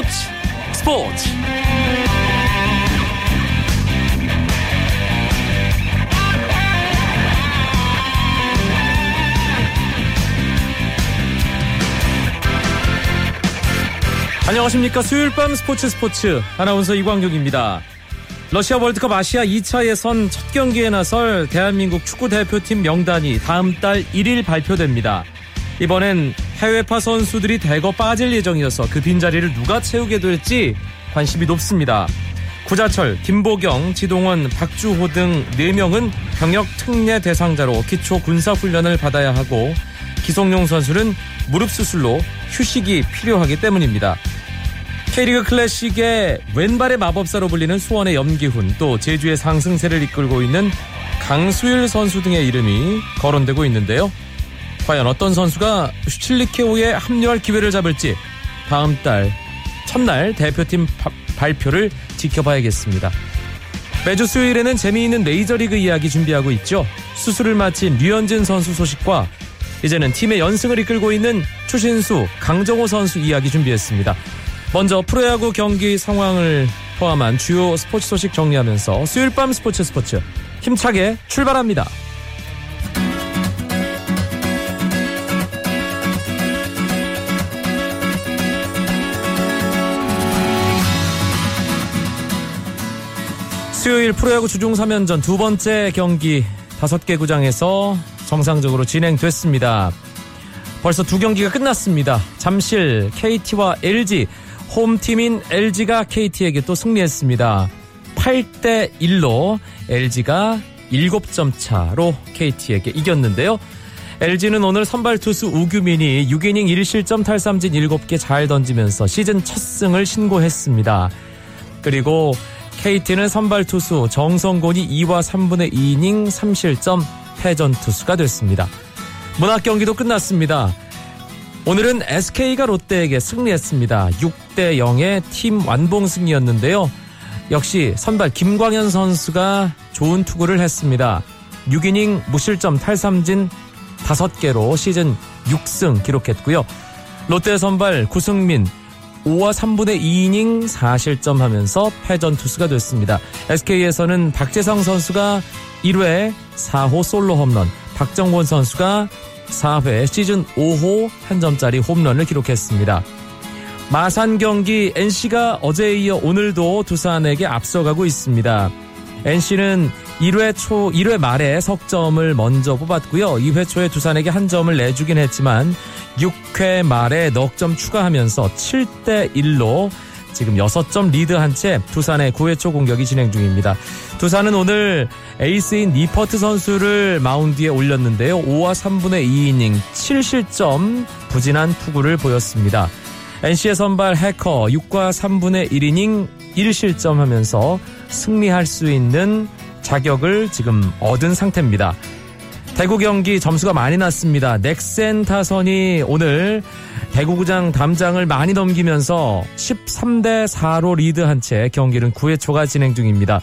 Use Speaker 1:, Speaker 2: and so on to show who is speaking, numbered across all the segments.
Speaker 1: 스포츠 스포츠. 안녕하십니까. 수요일 밤 스포츠 스포츠. 아나운서 이광용입니다. 러시아 월드컵 아시아 2차 예선 첫 경기에 나설 대한민국 축구 대표팀 명단이 다음 달 1일 발표됩니다. 이번엔 해외파 선수들이 대거 빠질 예정이어서 그 빈자리를 누가 채우게 될지 관심이 높습니다. 구자철, 김보경, 지동원, 박주호 등 4명은 병역 특례 대상자로 기초 군사 훈련을 받아야 하고 기성용 선수는 무릎 수술로 휴식이 필요하기 때문입니다. K리그 클래식의 왼발의 마법사로 불리는 수원의 염기훈 또 제주의 상승세를 이끌고 있는 강수일 선수 등의 이름이 거론되고 있는데요. 과연 어떤 선수가 슈틸리케오에 합류할 기회를 잡을지 다음 달 첫날 대표팀 바, 발표를 지켜봐야겠습니다. 매주 수요일에는 재미있는 메이저리그 이야기 준비하고 있죠. 수술을 마친 류현진 선수 소식과 이제는 팀의 연승을 이끌고 있는 추신수, 강정호 선수 이야기 준비했습니다. 먼저 프로야구 경기 상황을 포함한 주요 스포츠 소식 정리하면서 수요일 밤 스포츠 스포츠 힘차게 출발합니다. 수요일 프로야구 주중 3연전 두 번째 경기 다섯 개 구장에서 정상적으로 진행됐습니다. 벌써 두 경기가 끝났습니다. 잠실 KT와 LG 홈팀인 LG가 KT에게 또 승리했습니다. 8대 1로 LG가 7점 차로 KT에게 이겼는데요. LG는 오늘 선발 투수 우규민이 6이닝 1실점 탈삼진 7개 잘 던지면서 시즌 첫 승을 신고했습니다. 그리고 KT는 선발 투수 정성곤이 2와 3분의 2이닝 3실점 패전 투수가 됐습니다. 문학 경기도 끝났습니다. 오늘은 SK가 롯데에게 승리했습니다. 6대 0의 팀 완봉 승리였는데요. 역시 선발 김광현 선수가 좋은 투구를 했습니다. 6이닝 무실점 탈삼진 5개로 시즌 6승 기록했고요. 롯데 선발 구승민 5와 3분의 2이닝 4실점 하면서 패전 투수가 됐습니다. SK에서는 박재성 선수가 1회 4호 솔로 홈런, 박정권 선수가 4회 시즌 5호 한 점짜리 홈런을 기록했습니다. 마산 경기 NC가 어제에 이어 오늘도 두산에게 앞서가고 있습니다. NC는 1회 초, 1회 말에 석점을 먼저 뽑았고요. 2회 초에 두산에게 한 점을 내주긴 했지만 6회 말에 넉점 추가하면서 7대 1로 지금 6점 리드한 채 두산의 9회 초 공격이 진행 중입니다. 두산은 오늘 에이스인 니퍼트 선수를 마운드에 올렸는데요. 5와 3분의 2이닝 7실점 부진한 투구를 보였습니다. NC의 선발 해커 6과 3분의 1이닝 1실점 하면서 승리할 수 있는 자격을 지금 얻은 상태입니다. 대구 경기 점수가 많이 났습니다. 넥센 타선이 오늘 대구구장 담장을 많이 넘기면서 13대 4로 리드한 채 경기는 9회 초가 진행 중입니다.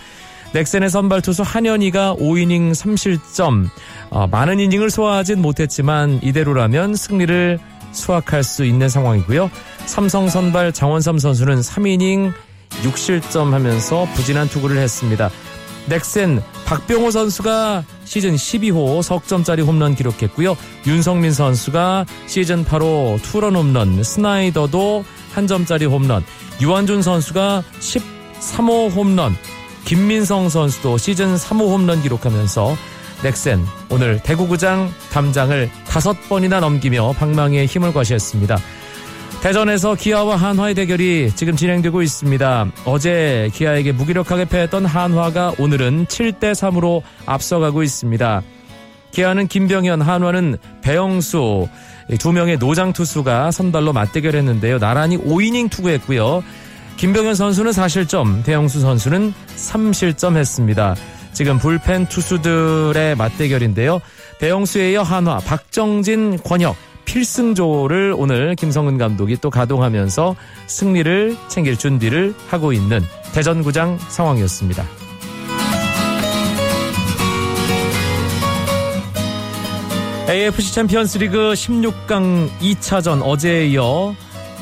Speaker 1: 넥센의 선발 투수 한현희가 5이닝 3실점 어, 많은 이닝을 소화하진 못했지만 이대로라면 승리를 수확할 수 있는 상황이고요. 삼성 선발 장원삼 선수는 3이닝 6실점 하면서 부진한 투구를 했습니다. 넥센 박병호 선수가 시즌 12호 석점짜리 홈런 기록했고요. 윤성민 선수가 시즌 8호 투런 홈런, 스나이더도 한 점짜리 홈런, 유한준 선수가 13호 홈런, 김민성 선수도 시즌 3호 홈런 기록하면서 넥센 오늘 대구구장 담장을 다섯 번이나 넘기며 방망이에 힘을 과시했습니다. 대전에서 기아와 한화의 대결이 지금 진행되고 있습니다. 어제 기아에게 무기력하게 패했던 한화가 오늘은 7대 3으로 앞서가고 있습니다. 기아는 김병현, 한화는 배영수 두 명의 노장 투수가 선발로 맞대결했는데요. 나란히 5이닝 투구했고요. 김병현 선수는 4실점, 배영수 선수는 3실점 했습니다. 지금 불펜 투수들의 맞대결인데요. 배영수에 이어 한화, 박정진, 권혁, 필승조를 오늘 김성근 감독이 또 가동하면서 승리를 챙길 준비를 하고 있는 대전구장 상황이었습니다. AFC 챔피언스 리그 16강 2차전 어제에 이어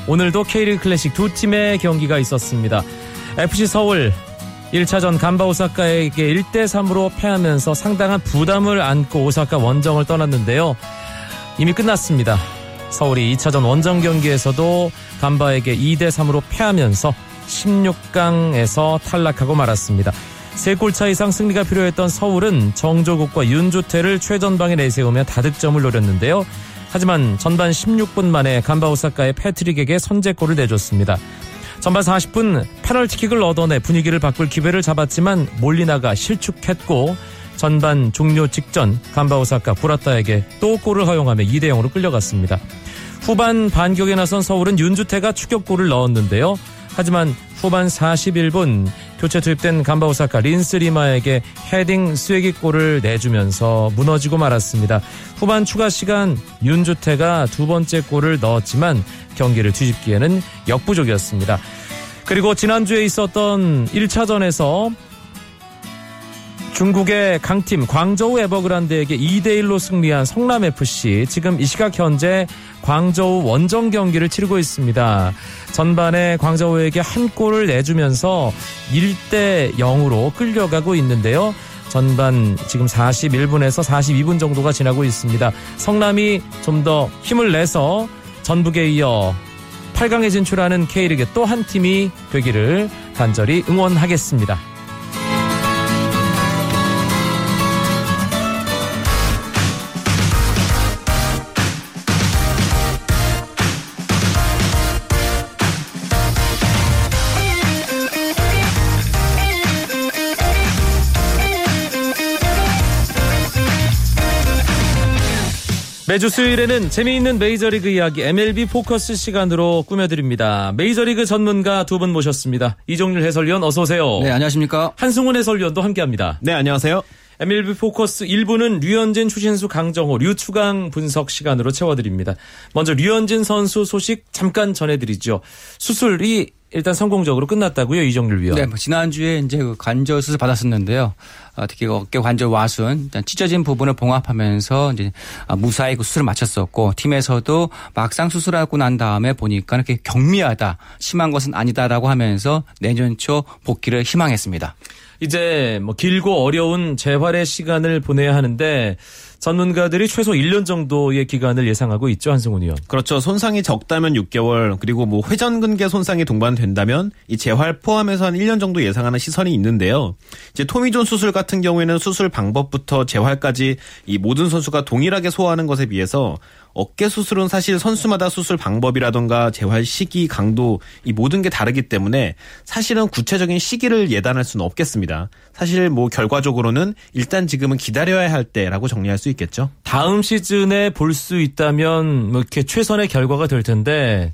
Speaker 1: 오늘도 K리그 클래식 두 팀의 경기가 있었습니다. FC 서울 1차전 간바 오사카에게 1대3으로 패하면서 상당한 부담을 안고 오사카 원정을 떠났는데요. 이미 끝났습니다. 서울이 2차전 원정 경기에서도 간바에게 2대 3으로 패하면서 16강에서 탈락하고 말았습니다. 3골 차 이상 승리가 필요했던 서울은 정조국과 윤주태를 최전방에 내세우며 다득점을 노렸는데요. 하지만 전반 16분 만에 간바 오사카의 패트릭에게 선제골을 내줬습니다. 전반 40분 페널티킥을 얻어내 분위기를 바꿀 기회를 잡았지만 몰리나가 실축했고 전반 종료 직전 간바 오사카 구라타에게 또 골을 허용하며 2대 0으로 끌려갔습니다. 후반 반격에 나선 서울은 윤주태가 추격골을 넣었는데요. 하지만 후반 41분 교체 투입된 간바 오사카 린스 리마에게 헤딩 쐐기골을 내주면서 무너지고 말았습니다. 후반 추가 시간 윤주태가 두 번째 골을 넣었지만 경기를 뒤집기에는 역부족이었습니다. 그리고 지난주에 있었던 1차전에서 중국의 강팀 광저우 에버그란드에게 2대1로 승리한 성남FC 지금 이 시각 현재 광저우 원정 경기를 치르고 있습니다. 전반에 광저우에게 한 골을 내주면서 1대 0으로 끌려가고 있는데요. 전반 지금 41분에서 42분 정도가 지나고 있습니다. 성남이 좀 더 힘을 내서 전북에 이어 8강에 진출하는 K리그 또 한 팀이 되기를 간절히 응원하겠습니다. 매주 수요일에는 재미있는 메이저리그 이야기 MLB 포커스 시간으로 꾸며드립니다. 메이저리그 전문가 두 분 모셨습니다. 이종률 해설위원 어서 오세요.
Speaker 2: 네, 안녕하십니까.
Speaker 1: 한승훈 해설위원도 함께합니다.
Speaker 3: 네, 안녕하세요.
Speaker 1: MLB 포커스 1부는 류현진, 추신수, 강정호, 류추강 분석 시간으로 채워드립니다. 먼저 류현진 선수 소식 잠깐 전해드리죠. 수술이 일단 성공적으로 끝났다고요, 이정률 위원.
Speaker 2: 네, 뭐 지난주에 이제 그 관절 수술 받았었는데요. 어, 특히 그 어깨 관절 와순 일단 찢어진 부분을 봉합하면서 이제 아, 무사히 그 수술을 마쳤었고 팀에서도 막상 수술하고 난 다음에 보니까 이렇게 경미하다, 심한 것은 아니다라고 하면서 내년 초 복귀를 희망했습니다.
Speaker 1: 이제 뭐 길고 어려운 재활의 시간을 보내야 하는데 전문가들이 최소 1년 정도의 기간을 예상하고 있죠, 한승훈 의원.
Speaker 3: 그렇죠. 손상이 적다면 6개월, 그리고 뭐 회전근개 손상이 동반된다면 이 재활 포함해서 한 1년 정도 예상하는 시선이 있는데요. 이제 토미존 수술 같은 경우에는 수술 방법부터 재활까지 이 모든 선수가 동일하게 소화하는 것에 비해서 어깨 수술은 사실 선수마다 수술 방법이라던가 재활 시기, 강도 이 모든 게 다르기 때문에 사실은 구체적인 시기를 예단할 수는 없겠습니다. 사실 뭐 결과적으로는 일단 지금은 기다려야 할 때라고 정리할 수 있겠죠.
Speaker 1: 다음 시즌에 볼 수 있다면 뭐 이렇게 최선의 결과가 될 텐데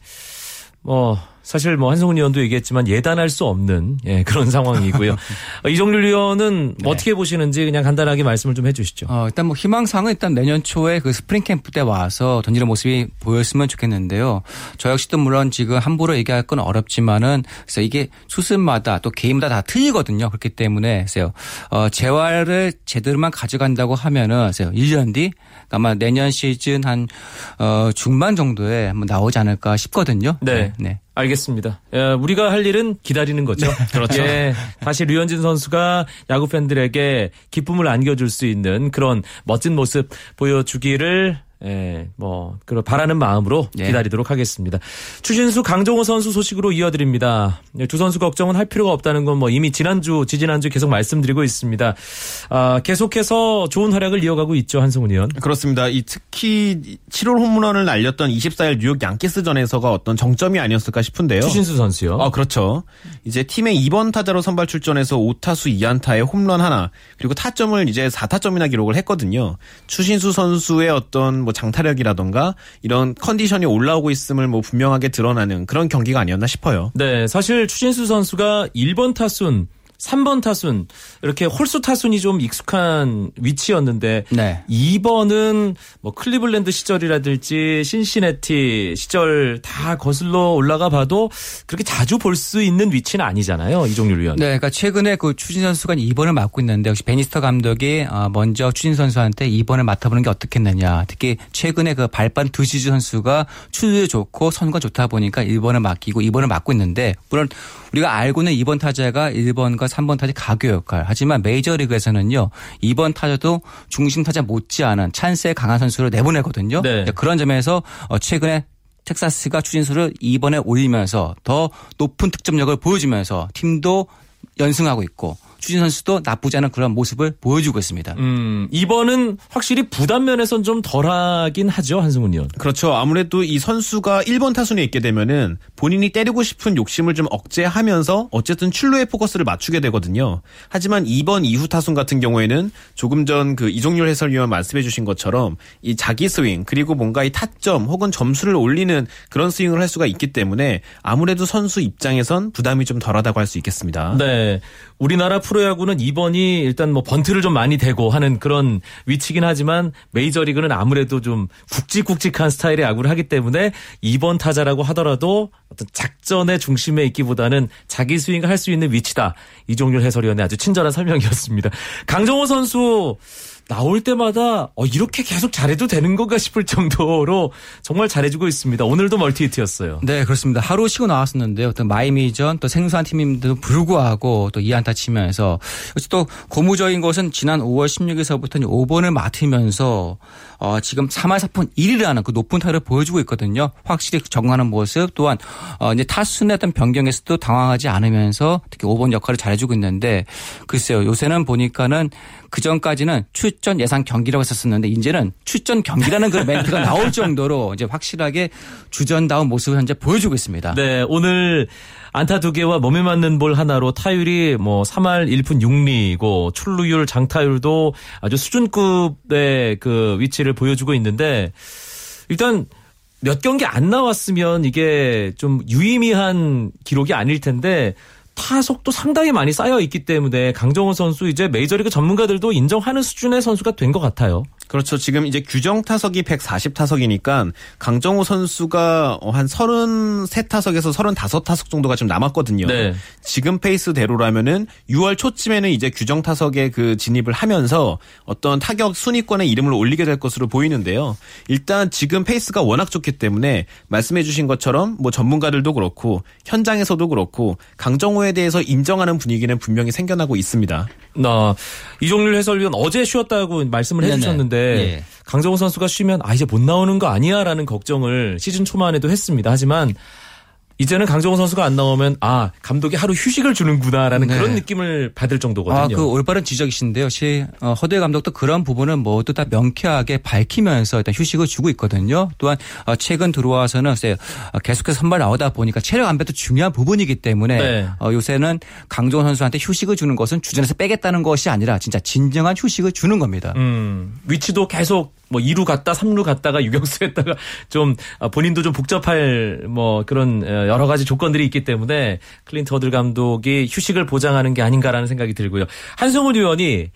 Speaker 1: 뭐 사실 뭐 한승훈 의원도 얘기했지만 예단할 수 없는 예, 그런 상황이고요. 이종률 의원은 네. 어떻게 보시는지 그냥 간단하게 말씀을 좀 해주시죠.
Speaker 2: 어, 일단 뭐 희망상은 일단 내년 초에 그 스프링 캠프 때 와서 던지는 모습이 보였으면 좋겠는데요. 저 역시도 물론 지금 함부로 얘기할 건 어렵지만은 그래서 이게 수술마다 또 개인마다 다 틀리거든요. 그렇기 때문에 그래서 어, 재활을 제대로만 가져간다고 하면은 그래서 1년 뒤 아마 내년 시즌 한 어, 중반 정도에 한번 나오지 않을까 싶거든요.
Speaker 1: 네. 네. 네. 알겠습니다. 예, 우리가 할 일은 기다리는 거죠. 네.
Speaker 3: 그렇죠. 예,
Speaker 1: 다시 류현진 선수가 야구 팬들에게 기쁨을 안겨줄 수 있는 그런 멋진 모습 보여주기를 예, 뭐, 그런 바라는 마음으로 예. 기다리도록 하겠습니다. 추신수 강정호 선수 소식으로 이어드립니다. 예, 두 선수 걱정은 할 필요가 없다는 건 뭐 이미 지난주, 지지난주 계속 말씀드리고 있습니다. 아, 계속해서 좋은 활약을 이어가고 있죠, 한승훈 의원.
Speaker 3: 그렇습니다. 이 특히 7월 홈런을 날렸던 24일 뉴욕 양키스전에서가 어떤 정점이 아니었을까 싶은데요.
Speaker 1: 추신수 선수요?
Speaker 3: 아, 그렇죠. 이제 팀의 2번 타자로 선발 출전해서 5타수 2안타에 홈런 하나, 그리고 타점을 이제 4타점이나 기록을 했거든요. 추신수 선수의 어떤 뭐뭐 장타력이라던가 이런 컨디션이 올라오고 있음을 뭐 분명하게 드러나는 그런 경기가 아니었나 싶어요.
Speaker 1: 네, 사실 추신수 선수가 1번 타순 3번 타순 이렇게 홀수 타순이 좀 익숙한 위치였는데
Speaker 2: 네.
Speaker 1: 2번은 뭐 클리블랜드 시절이라든지 신시내티 시절 다 거슬러 올라가 봐도 그렇게 자주 볼 수 있는 위치는 아니잖아요. 이종률 위원.
Speaker 2: 네, 그러니까 최근에 그 추신수 선수가 2번을 맡고 있는데 역시 베니스터 감독이 어, 먼저 추신수 선수한테 2번을 맡아보는 게 어떻겠느냐. 특히 최근에 그 발반 드실즈 선수가 추진이 좋고 선구안 좋다 보니까 1번을 맡기고 2번을 맡고 있는데 물론 우리가 알고는 2번 타자가 1번과 3번 타자 가교 역할. 하지만 메이저리그에서는요. 2번 타자도 중심 타자 못지않은 찬스에 강한 선수를 내보내거든요.
Speaker 1: 네.
Speaker 2: 그런 점에서 어, 최근에 텍사스가 추진수를 2번에 올리면서 더 높은 득점력을 보여주면서 팀도 연승하고 있고 추진 선수도 나쁘지 않은 그런 모습을 보여주고 있습니다.
Speaker 1: 음, 2번은 확실히 부담 면에선 좀 덜하긴 하죠, 한승훈 의원.
Speaker 3: 그렇죠. 아무래도 이 선수가 1번 타순에 있게 되면은 본인이 때리고 싶은 욕심을 좀 억제하면서 어쨌든 출루에 포커스를 맞추게 되거든요. 하지만 2번 이후 타순 같은 경우에는 조금 전 그 이종률 해설위원 말씀해 주신 것처럼 이 자기 스윙 그리고 뭔가 이 타점 혹은 점수를 올리는 그런 스윙을 할 수가 있기 때문에 아무래도 선수 입장에선 부담이 좀 덜하다고 할 수 있겠습니다.
Speaker 1: 네. 우리나라 프로야구는 2번이 일단 뭐 번트를 좀 많이 대고 하는 그런 위치긴 하지만 메이저리그는 아무래도 좀 굵직굵직한 스타일의 야구를 하기 때문에 2번 타자라고 하더라도 어떤 작전의 중심에 있기보다는 자기 스윙을 할 수 있는 위치다. 이종률 해설위원의 아주 친절한 설명이었습니다. 강정호 선수 나올 때마다 어, 이렇게 계속 잘해도 되는 건가 싶을 정도로 정말 잘해주고 있습니다. 오늘도 멀티히트였어요.
Speaker 2: 네, 그렇습니다. 하루 쉬고 나왔었는데요. 어떤 마이미전 또 생소한 팀임에도 불구하고 또 2안타 치면서 또 고무적인 것은 지난 5월 16일서부터 5번을 맡으면서 어, 지금 3할 4푼 1위라는 그 높은 타를 보여주고 있거든요. 확실히 적응하는 모습 또한 어, 이제 타순의 어떤 변경에서도 당황하지 않으면서 특히 5번 역할을 잘해주고 있는데 글쎄요. 요새는 보니까는 그 전까지는 출전 예상 경기라고 했었었는데 이제는 출전 경기라는 그 멘트가 나올 정도로 이제 확실하게 주전다운 모습을 현재 보여주고 있습니다.
Speaker 1: 네, 오늘 안타 두 개와 몸에 맞는 볼 하나로 타율이 뭐 3할 1푼 6리고 출루율, 장타율도 아주 수준급의 그 위치를 보여주고 있는데 일단 몇 경기 안 나왔으면 이게 좀 유의미한 기록이 아닐 텐데 타석도 상당히 많이 쌓여 있기 때문에 강정호 선수 이제 메이저리그 전문가들도 인정하는 수준의 선수가 된 것 같아요.
Speaker 3: 그렇죠. 지금 이제 규정 타석이 140타석이니까 강정호 선수가 한 33타석에서 35타석 정도가 좀 남았거든요.
Speaker 1: 네.
Speaker 3: 지금 페이스대로라면은 6월 초쯤에는 이제 규정 타석에 그 진입을 하면서 어떤 타격 순위권에 이름을 올리게 될 것으로 보이는데요. 일단 지금 페이스가 워낙 좋기 때문에 말씀해 주신 것처럼 뭐 전문가들도 그렇고 현장에서도 그렇고 강정호에 대해서 인정하는 분위기는 분명히 생겨나고 있습니다.
Speaker 1: 나 이종률 해설위원 어제 쉬었다고 말씀을
Speaker 2: 네네.
Speaker 1: 해주셨는데
Speaker 2: 예.
Speaker 1: 강정호 선수가 쉬면 아 이제 못 나오는 거 아니야라는 걱정을 시즌 초반에도 했습니다. 하지만 이제는 강정호 선수가 안 나오면 아 감독이 하루 휴식을 주는구나라는
Speaker 2: 네.
Speaker 1: 그런 느낌을 받을 정도거든요.
Speaker 2: 아, 그 올바른 지적이신데요. 시 어, 허들 감독도 그런 부분은 모두 다 명쾌하게 밝히면서 일단 휴식을 주고 있거든요. 또한 어, 최근 들어와서는 글쎄요, 어, 계속해서 선발 나오다 보니까 체력 안배도 중요한 부분이기 때문에
Speaker 1: 네.
Speaker 2: 어, 요새는 강정호 선수한테 휴식을 주는 것은 주전에서 빼겠다는 것이 아니라 진짜 진정한 휴식을 주는 겁니다.
Speaker 1: 음, 위치도 계속 뭐 2루 갔다 3루 갔다가 유격수 했다가 좀 아, 본인도 좀 복잡할 뭐 그런 어, 여러 가지 조건들이 있기 때문에 클린트 허들 감독이 휴식을 보장하는 게 아닌가라는 생각이 들고요. 한성훈 위원이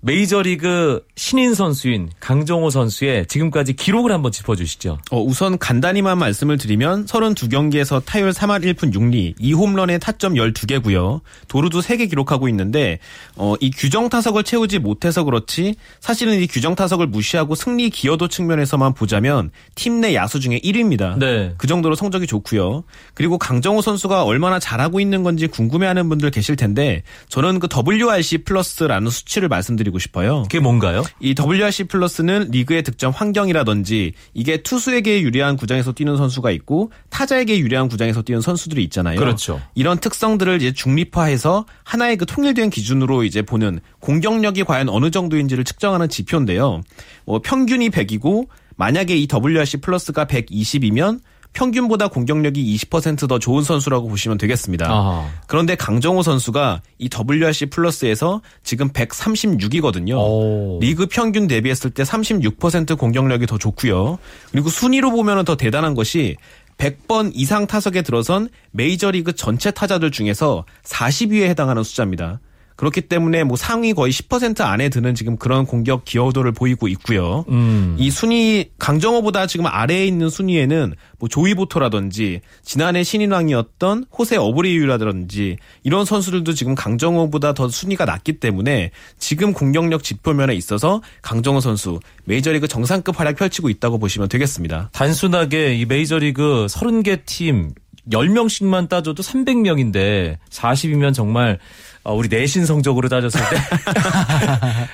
Speaker 1: 메이저리그 신인 선수인 강정호 선수의 지금까지 기록을 한번 짚어주시죠.
Speaker 3: 어, 우선 간단히만 말씀을 드리면 32경기에서 타율 3할 1푼 6리, 2홈런에 타점 12개고요. 도루도 3개 기록하고 있는데 어, 이 규정 타석을 채우지 못해서 그렇지 사실은 이 규정 타석을 무시하고 승리 기여도 측면에서만 보자면 팀 내 야수 중에 1위입니다.
Speaker 1: 네.
Speaker 3: 그 정도로 성적이 좋고요. 그리고 강정호 선수가 얼마나 잘하고 있는 건지 궁금해하는 분들 계실 텐데 저는 그 WRC 플러스라는 수치를 말씀드리고 싶어요.
Speaker 1: 그게 뭔가요?
Speaker 3: 이 WRC 플러스는 리그의 득점 환경이라든지 이게 투수에게 유리한 구장에서 뛰는 선수가 있고 타자에게 유리한 구장에서 뛰는 선수들이 있잖아요.
Speaker 1: 그렇죠.
Speaker 3: 이런 특성들을 이제 중립화해서 하나의 그 통일된 기준으로 이제 보는 공격력이 과연 어느 정도인지를 측정하는 지표인데요. 뭐 평균이 100이고 만약에 이 WRC 플러스가 120이면 평균보다 공격력이 20%더 좋은 선수라고 보시면 되겠습니다.
Speaker 1: 아하.
Speaker 3: 그런데 강정호 선수가 이 WRC 플러스에서 지금 136이거든요.
Speaker 1: 오.
Speaker 3: 리그 평균 대비했을 때 36% 공격력이 더 좋고요. 그리고 순위로 보면 더 대단한 것이 100번 이상 타석에 들어선 메이저리그 전체 타자들 중에서 40위에 해당하는 숫자입니다. 그렇기 때문에 뭐 상위 거의 10% 안에 드는 지금 그런 공격 기여도를 보이고 있고요.
Speaker 1: 음.
Speaker 3: 이 순위 강정호보다 지금 아래에 있는 순위에는 뭐 조이보토라든지 지난해 신인왕이었던 호세 어브리유라든지 이런 선수들도 지금 강정호보다 더 순위가 낮기 때문에 지금 공격력 지표면에 있어서 강정호 선수 메이저리그 정상급 활약 펼치고 있다고 보시면 되겠습니다.
Speaker 1: 단순하게 이 메이저리그 30개 팀 10명씩만 따져도 300명인데 40이면 정말 어, 우리 내신 성적으로 따졌을 때,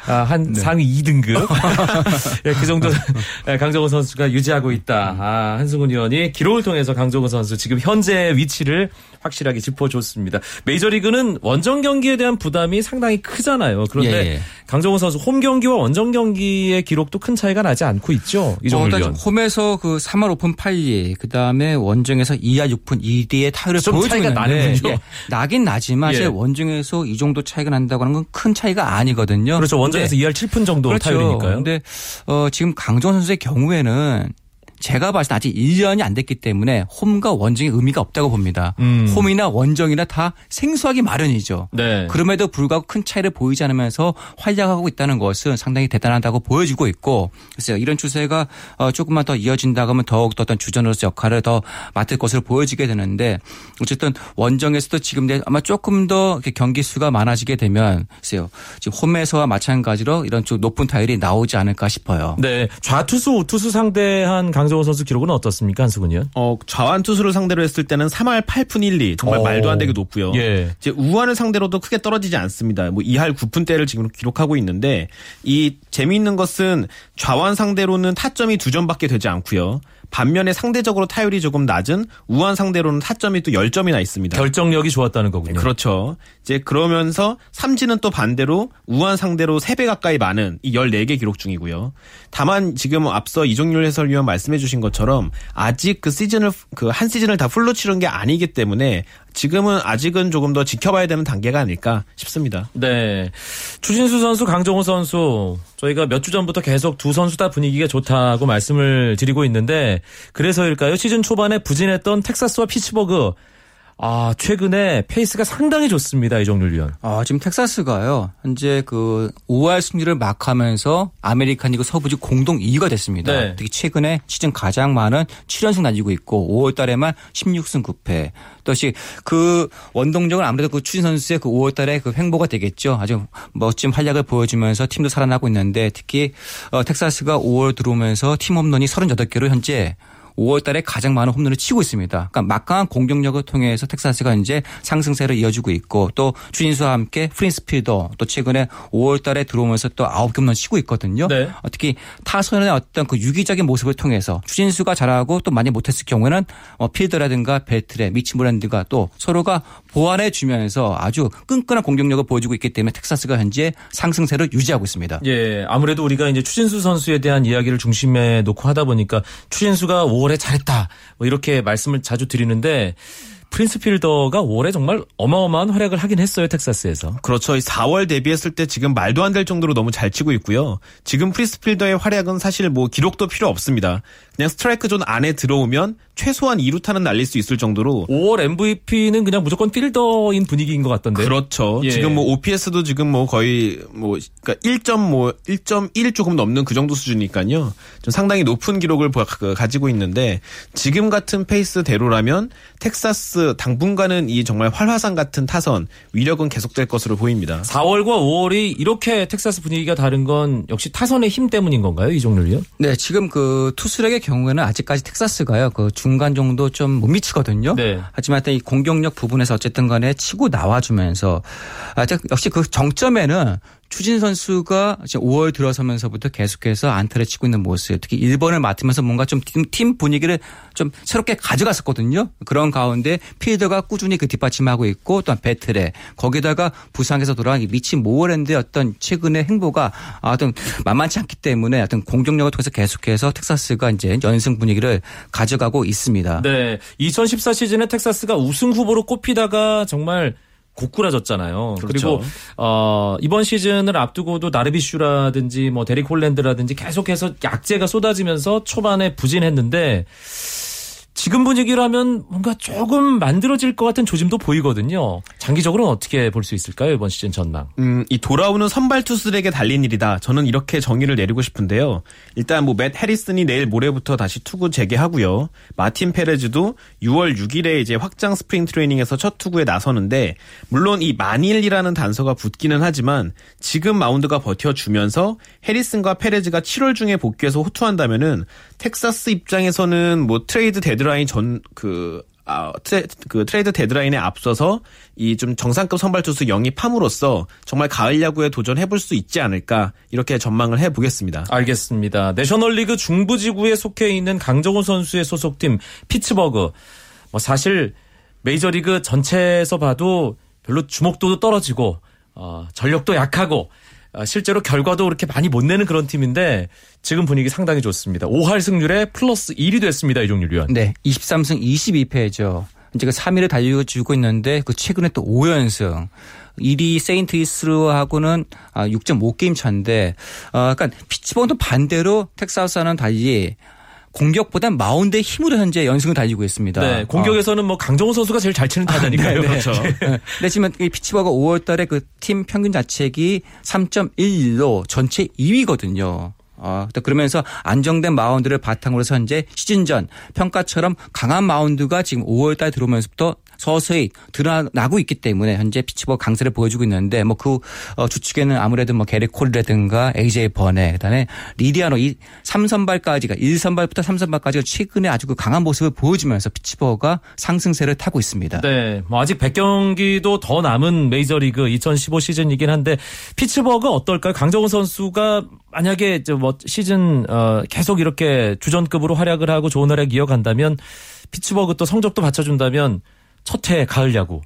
Speaker 1: 아, 한
Speaker 2: 네.
Speaker 1: 상위 2등급. 예, 그 정도 예, 강정호 선수가 유지하고 있다. 아, 한승훈 의원이 기록을 통해서 강정호 선수 지금 현재 위치를 확실하게 짚어줬습니다. 메이저리그는 원정 경기에 대한 부담이 상당히 크잖아요. 그런데
Speaker 2: 예, 예.
Speaker 1: 강정호 선수 홈 경기와 원정 경기의 기록도 큰 차이가 나지 않고 있죠.
Speaker 2: 어,
Speaker 1: 이종률
Speaker 2: 일단
Speaker 1: 위원.
Speaker 2: 홈에서 그 3할 오 푼 8리, 그 다음에 원정에서 2할 6푼 2리의 타율을
Speaker 1: 좀
Speaker 2: 보여주고
Speaker 1: 차이가 나는군요.
Speaker 2: 예, 나긴 나지만
Speaker 1: 예.
Speaker 2: 원정에서 이 정도 차이가 난다고 하는 건 큰 차이가 아니거든요.
Speaker 1: 그렇죠. 원정에서
Speaker 2: 근데
Speaker 1: 2할 7푼 정도
Speaker 2: 그렇죠.
Speaker 1: 타율이니까요.
Speaker 2: 근데 어, 지금 강정호 선수의 경우에는 제가 봤을 때 아직 1년이 안 됐기 때문에 홈과 원정의 의미가 없다고 봅니다.
Speaker 1: 음.
Speaker 2: 홈이나 원정이나 다 생소하기 마련이죠.
Speaker 1: 네.
Speaker 2: 그럼에도 불구하고 큰 차이를 보이지 않으면서 활약하고 있다는 것은 상당히 대단하다고 보여주고 있고 글쎄요 이런 추세가 어, 조금만 더 이어진다고 하면 더욱더 어떤 주전으로서 역할을 더 맡을 것으로 보여지게 되는데 어쨌든 원정에서도 지금 내- 아마 조금 더 경기 수가 많아지게 되면 글쎄요 지금 홈에서와 마찬가지로 이런 좀 높은 타율이 나오지 않을까 싶어요.
Speaker 1: 네. 좌투수, 우투수 상대한 강 정호 선수 기록은 어떻습니까, 의원?
Speaker 3: 어, 좌완 투수를 상대로 했을 때는 3할 8푼 1리 정말
Speaker 1: 오.
Speaker 3: 말도 안 되게 높고요.
Speaker 1: 예.
Speaker 3: 이제 우완을 상대로도 크게 떨어지지 않습니다. 뭐 2할 9푼대를 지금 기록하고 있는데 이 재미있는 것은 좌완 상대로는 타점이 두 점밖에 되지 않고요. 반면에 상대적으로 타율이 조금 낮은 우완 상대로는 타점이 또 10점이나 있습니다.
Speaker 1: 결정력이 좋았다는 거군요.
Speaker 3: 그렇죠. 이제 그러면서 삼진은 또 반대로 우한 상대로 3배 가까이 많은 이 14개 기록 중이고요. 다만 지금 앞서 이종률 해설위원 말씀해 주신 것처럼 아직 그 시즌을 그 한 시즌을 다 풀로 치른 게 아니기 때문에 지금은 아직은 조금 더 지켜봐야 되는 단계가 아닐까 싶습니다.
Speaker 1: 네. 추신수 선수, 강정호 선수, 저희가 몇 주 전부터 계속 두 선수 다 분위기가 좋다고 말씀을 드리고 있는데, 그래서일까요? 시즌 초반에 부진했던 텍사스와 피츠버그, 아, 최근에 페이스가 상당히 좋습니다, 이종률 위원.
Speaker 2: 아, 지금 텍사스가요. 현재 그 5할 승률을 마크하면서 아메리칸 리그 서부지구 공동 2위가 됐습니다.
Speaker 1: 네.
Speaker 2: 특히 최근에 시즌 가장 많은 7연승 달리고 있고 5월 달에만 16승 9패. 또시 그 원동력은 아무래도 그 추진 선수의 그 5월 달에 그 횡보가 되겠죠. 아주 멋진 활약을 보여주면서 팀도 살아나고 있는데 특히 어, 텍사스가 5월 들어오면서 팀 홈런이 38개로 현재 5월 달에 가장 많은 홈런을 치고 있습니다. 그러니까 막강한 공격력을 통해서 텍사스가 이제 상승세를 이어주고 있고 또 추진수와 함께 프린스필더 또 최근에 5월 달에 들어오면서 또 9개 홈런 치고 있거든요.
Speaker 1: 네.
Speaker 2: 어, 특히 타선의 어떤 그 유기적인 모습을 통해서 추진수가 잘하고 또 많이 못했을 경우에는 어, 필더라든가 벨트레, 미치 모어랜드가 또 서로가 보완해 주면서 아주 끈끈한 공격력을 보여주고 있기 때문에 텍사스가 현재 상승세를 유지하고 있습니다.
Speaker 1: 예, 아무래도 우리가 이제 추신수 선수에 대한 이야기를 중심에 놓고 하다 보니까 추신수가 5 월에 잘했다. 뭐 이렇게 말씀을 자주 드리는데 프린스 필더가 5월에 정말 어마어마한 활약을 하긴 했어요, 텍사스에서.
Speaker 3: 그렇죠. 이 4월 데뷔했을 때 지금 말도 안 될 정도로 너무 잘 치고 있고요. 지금 프린스 필더의 활약은 사실 뭐 기록도 필요 없습니다. 그냥 스트라이크 존 안에 들어오면 최소한 2루타는 날릴 수 있을 정도로
Speaker 1: 5월 MVP는 그냥 무조건 필더인 분위기인 것 같던데.
Speaker 3: 그렇죠.
Speaker 1: 예.
Speaker 3: 지금 뭐 OPS도 지금 뭐 거의 뭐 그러니까 1점 뭐1.1 조금 넘는 그 정도 수준이니까요. 좀 상당히 높은 기록을 보- 그- 가지고 있는데 지금 같은 페이스대로라면 텍사스 당분간은 이 정말 활화산 같은 타선 위력은 계속될 것으로 보입니다.
Speaker 1: 4월과 5월이 이렇게 텍사스 분위기가 다른 건 역시 타선의 힘 때문인 건가요, 이종률 위원?
Speaker 2: 네, 지금 그 투수력의 경우에는 아직까지 텍사스가요. 그 중간 정도 좀 못 미치거든요.
Speaker 1: 네.
Speaker 2: 하지만 일단 이 공격력 부분에서 어쨌든 간에 치고 나와주면서 아, 즉, 역시 그 정점에는 추진 선수가 지금 5월 들어서면서부터 계속해서 안타를 치고 있는 모습, 특히 1번을 맡으면서 뭔가 좀 팀 분위기를 좀 새롭게 가져갔었거든요. 그런 가운데 필더가 꾸준히 그 뒷받침하고 있고 또한 배틀에 거기다가 부상에서 돌아온 이 미친 모어랜드의 어떤 최근의 행보가 아, 어떤 만만치 않기 때문에 어떤 공격력을 통해서 계속해서 텍사스가 이제 연승 분위기를 가져가고 있습니다.
Speaker 1: 네. 2014 시즌에 텍사스가 우승 후보로 꼽히다가 정말 고꾸라졌잖아요. 그
Speaker 3: 그렇죠.
Speaker 1: 리고 어, 이번 시즌을 앞두고도 나르비슈라든지 뭐 데릭 홀랜드라든지 계속해서 약재가 쏟아지면서 초반에 부진했는데 지금 분위기라면 뭔가 조금 만들어질 것 같은 조짐도 보이거든요. 장기적으로는 어떻게 볼 수 있을까요? 이번 시즌 전망.
Speaker 3: 음, 이 돌아오는 선발 투수들에게 달린 일이다. 저는 이렇게 정의를 내리고 싶은데요. 일단 뭐 맷 해리슨이 내일 모레부터 다시 투구 재개하고요. 마틴 페레즈도 6월 6일에 이제 확장 스프링 트레이닝에서 첫 투구에 나서는데 물론 이 만일이라는 단서가 붙기는 하지만 지금 마운드가 버텨주면서 해리슨과 페레즈가 7월 중에 복귀해서 호투한다면은 텍사스 입장에서는 뭐 트레이드 데드라인 전그 아, 트레, 그 트레이드 데드라인에 앞서서 이 좀 정상급 선발 투수 영입함으로써 정말 가을 야구에 도전해볼 수 있지 않을까 이렇게 전망을 해보겠습니다.
Speaker 1: 알겠습니다. 내셔널리그 중부지구에 속해 있는 강정호 선수의 소속팀 피츠버그. 뭐 사실 메이저리그 전체에서 봐도 별로 주목도도 떨어지고 어, 전력도 약하고 어, 실제로 결과도 그렇게 많이 못 내는 그런 팀인데 지금 분위기 상당히 좋습니다. 5할 승률에 플러스 1이 됐습니다. 이종률 위원.
Speaker 2: 네, 23승 22패죠. 이제 그 3위를 달려주고 있는데 그 최근에 또 5연승. 1위 세인트이스하고는 6.5게임 차인데 어, 약간 피츠버그도 반대로 텍사스와는 달리 공격보단 마운드의 힘으로 현재 연승을 달리고 있습니다.
Speaker 1: 네, 공격에서는 뭐 강정호 선수가 제일 잘 치는 타자니까요.
Speaker 2: 아, 네, 네.
Speaker 1: 그렇죠.
Speaker 2: 근데 지금 이 피츠버그 5월 달에 그 팀 평균 자책이 3.11로 전체 2위거든요. 어, 그러면서 안정된 마운드를 바탕으로 해서 현재 시즌 전 평가처럼 강한 마운드가 지금 5월 달 들어오면서부터 서서히 드러나고 있기 때문에 현재 피츠버그 강세를 보여주고 있는데 뭐그 어, 주축에는 아무래도 뭐 게리 콜이라든가 AJ 버네 그다음에 리리아노 이 3선발까지가 1선발부터 3선발까지가 최근에 아주 그 강한 모습을 보여주면서 피츠버그가 상승세를 타고 있습니다.
Speaker 1: 네, 뭐 아직 100경기도 더 남은 메이저리그 2015 시즌이긴 한데 피츠버그 어떨까요? 강정호 선수가 만약에 뭐 시즌 어 계속 이렇게 주전급으로 활약을 하고 좋은 활약 이어간다면 피츠버그 또 성적도 받쳐준다면 첫해 가을 야구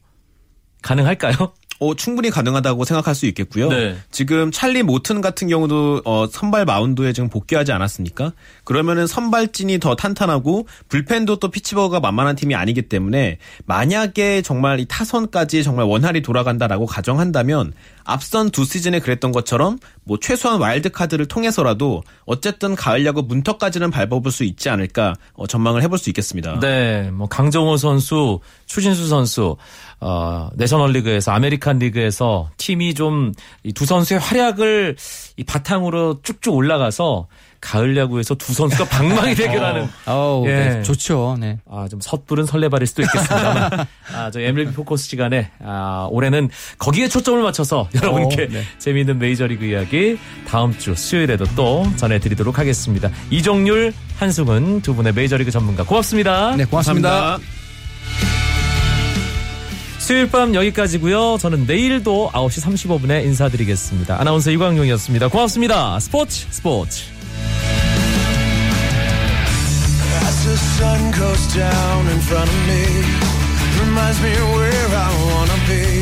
Speaker 1: 가능할까요?
Speaker 3: 어, 충분히 가능하다고 생각할 수 있겠고요.
Speaker 1: 네.
Speaker 3: 지금 찰리 모튼 같은 경우도 어, 선발 마운드에 지금 복귀하지 않았습니까? 그러면은 선발진이 더 탄탄하고 불펜도 또 피츠버그가 만만한 팀이 아니기 때문에 만약에 정말 이 타선까지 정말 원활히 돌아간다라고 가정한다면 앞선 두 시즌에 그랬던 것처럼 뭐 최소한 와일드 카드를 통해서라도 어쨌든 가을 야구 문턱까지는 밟아볼 수 있지 않을까 어, 전망을 해볼 수 있겠습니다.
Speaker 1: 네, 뭐 강정호 선수, 추신수 선수, 어, 내셔널리그에서 아메리칸 리그에서 팀이 좀이두 선수의 활약을 이 바탕으로 쭉쭉 올라가서 가을 야구에서 두 선수가 방망이 대결하는.
Speaker 2: 어,
Speaker 1: 예.
Speaker 2: 네, 좋죠. 네.
Speaker 1: 아, 좀 섣부른 설레발일 수도 있겠습니다만. 아, 저 MLB 포커스 시간에, 아, 올해는 거기에 초점을 맞춰서 여러분께
Speaker 2: 어, 네.
Speaker 1: 재미있는 메이저리그 이야기 다음 주 수요일에도 또 전해 드리도록 하겠습니다. 이종률, 한승훈 두 분의 메이저리그 전문가 고맙습니다.
Speaker 2: 네, 고맙습니다.
Speaker 3: 감사합니다.
Speaker 1: 수요일 밤 여기까지고요. 저는 내일도 9시 35분에 인사드리겠습니다. 아나운서 이광용이었습니다. 고맙습니다. 스포츠 스포츠.
Speaker 4: Reminds me where I wanna be.